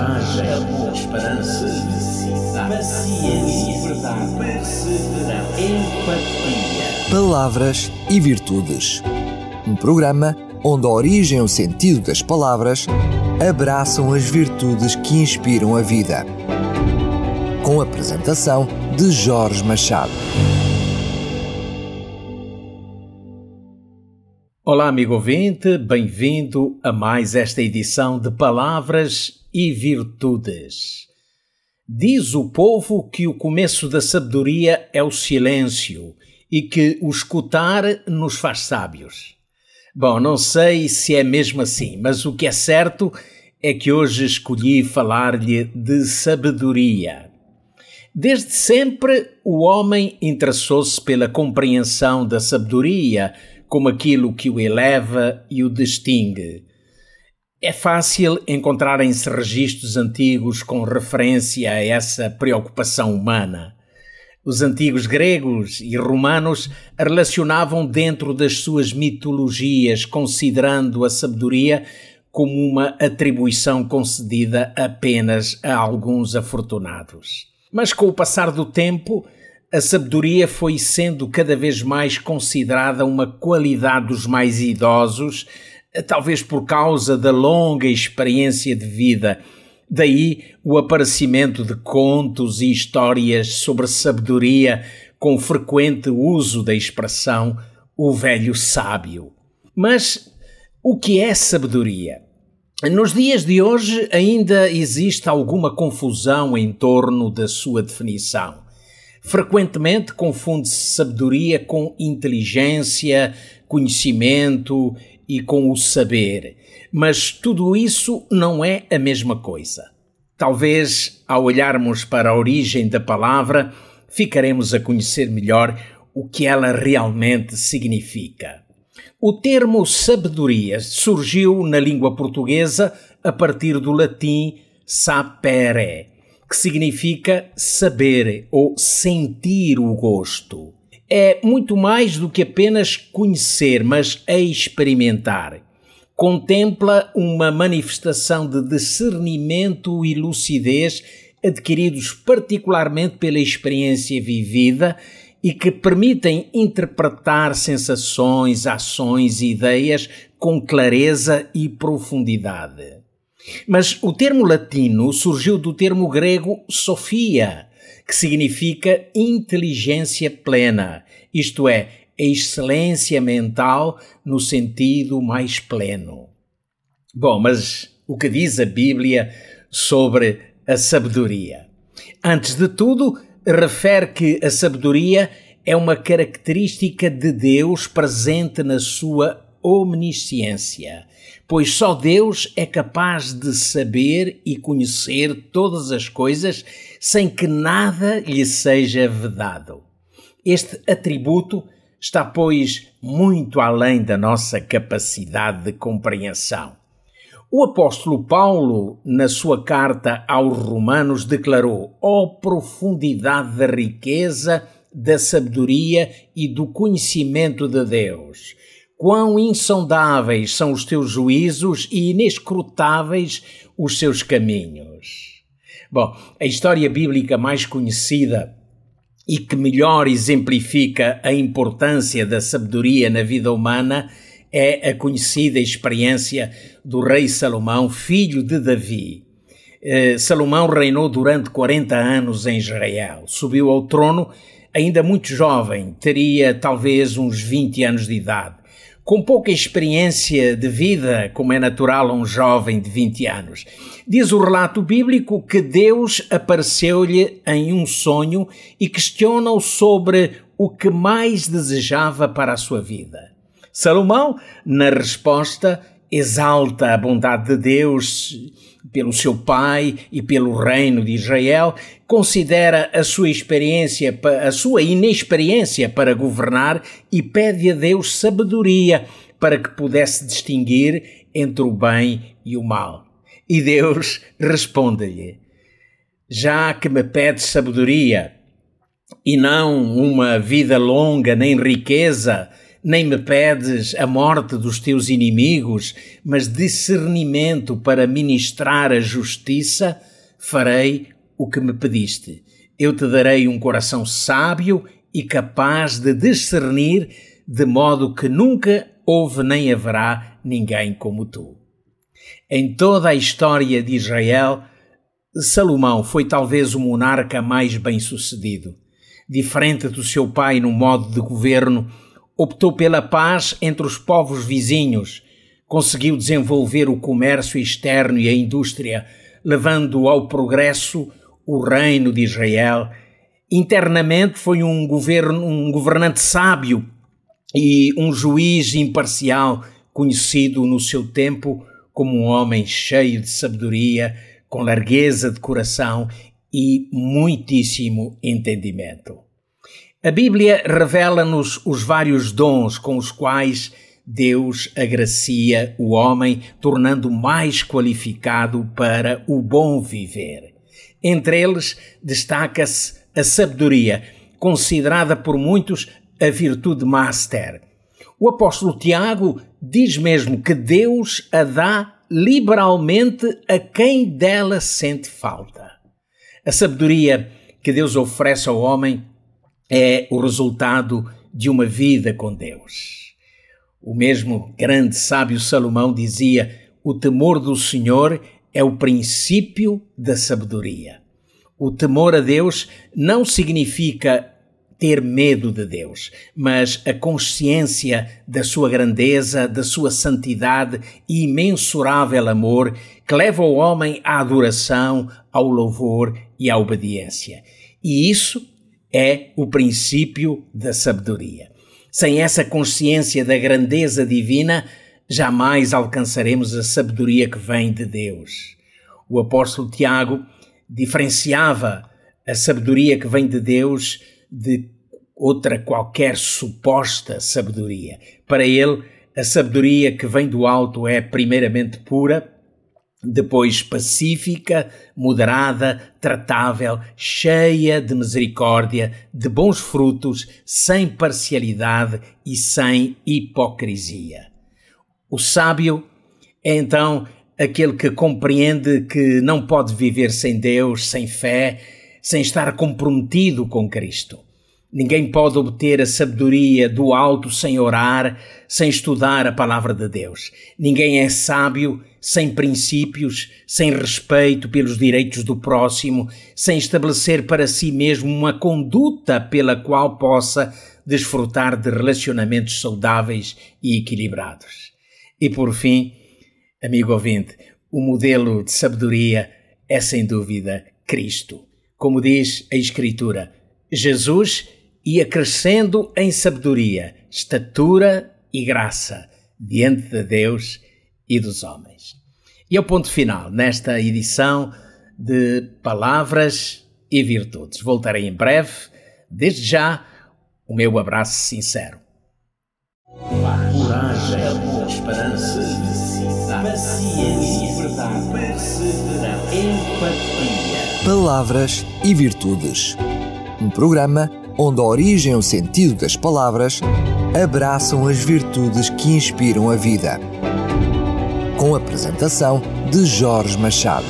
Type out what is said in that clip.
coragem, amor, esperança, paciência, verdade, perseverança, empatia. Palavras e Virtudes. Um programa onde a origem e o sentido das palavras abraçam as virtudes que inspiram a vida. Com a apresentação de Jorge Machado. Olá, amigo ouvinte, bem-vindo a mais esta edição de Palavras e Virtudes. Diz o povo que o começo da sabedoria é o silêncio e que o escutar nos faz sábios. Bom, não sei se é mesmo assim, mas o que é certo é que hoje escolhi falar-lhe de sabedoria. Desde sempre, o homem interessou-se pela compreensão da sabedoria como aquilo que o eleva e o distingue. É fácil encontrarem-se registros antigos com referência a essa preocupação humana. Os antigos gregos e romanos relacionavam dentro das suas mitologias, considerando a sabedoria como uma atribuição concedida apenas a alguns afortunados. Mas com o passar do tempo, a sabedoria foi sendo cada vez mais considerada uma qualidade dos mais idosos, talvez por causa da longa experiência de vida. Daí o aparecimento de contos e histórias sobre sabedoria, com frequente uso da expressão o velho sábio. Mas o que é sabedoria? Nos dias de hoje ainda existe alguma confusão em torno da sua definição. Frequentemente confunde-se sabedoria com inteligência, conhecimento e com o saber, mas tudo isso não é a mesma coisa. Talvez, ao olharmos para a origem da palavra, ficaremos a conhecer melhor o que ela realmente significa. O termo sabedoria surgiu na língua portuguesa a partir do latim sapere, que significa saber ou sentir o gosto. É muito mais do que apenas conhecer, mas experimentar. Contempla uma manifestação de discernimento e lucidez adquiridos particularmente pela experiência vivida e que permitem interpretar sensações, ações e ideias com clareza e profundidade. Mas o termo latino surgiu do termo grego sofia, que significa inteligência plena, isto é, excelência mental no sentido mais pleno. Bom, mas o que diz a Bíblia sobre a sabedoria? Antes de tudo, refere que a sabedoria é uma característica de Deus presente na sua omnisciência, pois só Deus é capaz de saber e conhecer todas as coisas sem que nada lhe seja vedado. Este atributo está, pois, muito além da nossa capacidade de compreensão. O apóstolo Paulo, na sua carta aos Romanos, declarou: Ó oh, profundidade da riqueza, da sabedoria e do conhecimento de Deus! Quão insondáveis são os teus juízos e inescrutáveis os seus caminhos. Bom, a história bíblica mais conhecida e que melhor exemplifica a importância da sabedoria na vida humana é a conhecida experiência do rei Salomão, filho de Davi. Eh, Salomão reinou durante 40 anos em Israel. Subiu ao trono ainda muito jovem, teria talvez uns 20 anos de idade com pouca experiência de vida, como é natural a um jovem de 20 anos. Diz o relato bíblico que Deus apareceu-lhe em um sonho e questiona-o sobre o que mais desejava para a sua vida. Salomão, na resposta, exalta a bondade de Deus pelo seu pai e pelo reino de Israel, considera a sua experiência, a sua inexperiência para governar e pede a Deus sabedoria para que pudesse distinguir entre o bem e o mal. E Deus responde-lhe: Já que me pedes sabedoria e não uma vida longa nem riqueza, nem me pedes a morte dos teus inimigos, mas discernimento para ministrar a justiça, farei o que me pediste. Eu te darei um coração sábio e capaz de discernir, de modo que nunca houve nem haverá ninguém como tu. Em toda a história de Israel, Salomão foi talvez o monarca mais bem-sucedido. Diferente do seu pai no modo de governo, optou pela paz entre os povos vizinhos, conseguiu desenvolver o comércio externo e a indústria, levando ao progresso o reino de Israel. Internamente foi um, governo, um governante sábio e um juiz imparcial, conhecido no seu tempo como um homem cheio de sabedoria, com largueza de coração e muitíssimo entendimento. A Bíblia revela-nos os vários dons com os quais Deus agracia o homem, tornando mais qualificado para o bom viver. Entre eles destaca-se a sabedoria, considerada por muitos a virtude master. O apóstolo Tiago diz mesmo que Deus a dá liberalmente a quem dela sente falta. A sabedoria que Deus oferece ao homem é o resultado de uma vida com Deus. O mesmo grande sábio Salomão dizia: o temor do Senhor é o princípio da sabedoria. O temor a Deus não significa ter medo de Deus, mas a consciência da sua grandeza, da sua santidade e imensurável amor que leva o homem à adoração, ao louvor e à obediência. E isso é o princípio da sabedoria. Sem essa consciência da grandeza divina, jamais alcançaremos a sabedoria que vem de Deus. O apóstolo Tiago diferenciava a sabedoria que vem de Deus de outra qualquer suposta sabedoria. Para ele, a sabedoria que vem do alto é primeiramente pura, depois pacífica, moderada, tratável, cheia de misericórdia, de bons frutos, sem parcialidade e sem hipocrisia. O sábio é então aquele que compreende que não pode viver sem Deus, sem fé, sem estar comprometido com Cristo. Ninguém pode obter a sabedoria do alto sem orar, sem estudar a palavra de Deus. Ninguém é sábio sem princípios, sem respeito pelos direitos do próximo, sem estabelecer para si mesmo uma conduta pela qual possa desfrutar de relacionamentos saudáveis e equilibrados. E por fim, amigo ouvinte, o modelo de sabedoria é sem dúvida Cristo. Como diz a Escritura, Jesus ia crescendo em sabedoria, estatura e graça diante de Deus e dos homens. E é o ponto final nesta edição de Palavras e Virtudes. Voltarei em breve. Desde já, o meu abraço sincero. Coragem, amor, esperança, paciência, verdade, perseverança, empatia. Palavras e Virtudes. Um programa onde a origem e o sentido das palavras abraçam as virtudes que inspiram a vida. Com a apresentação de Jorge Machado.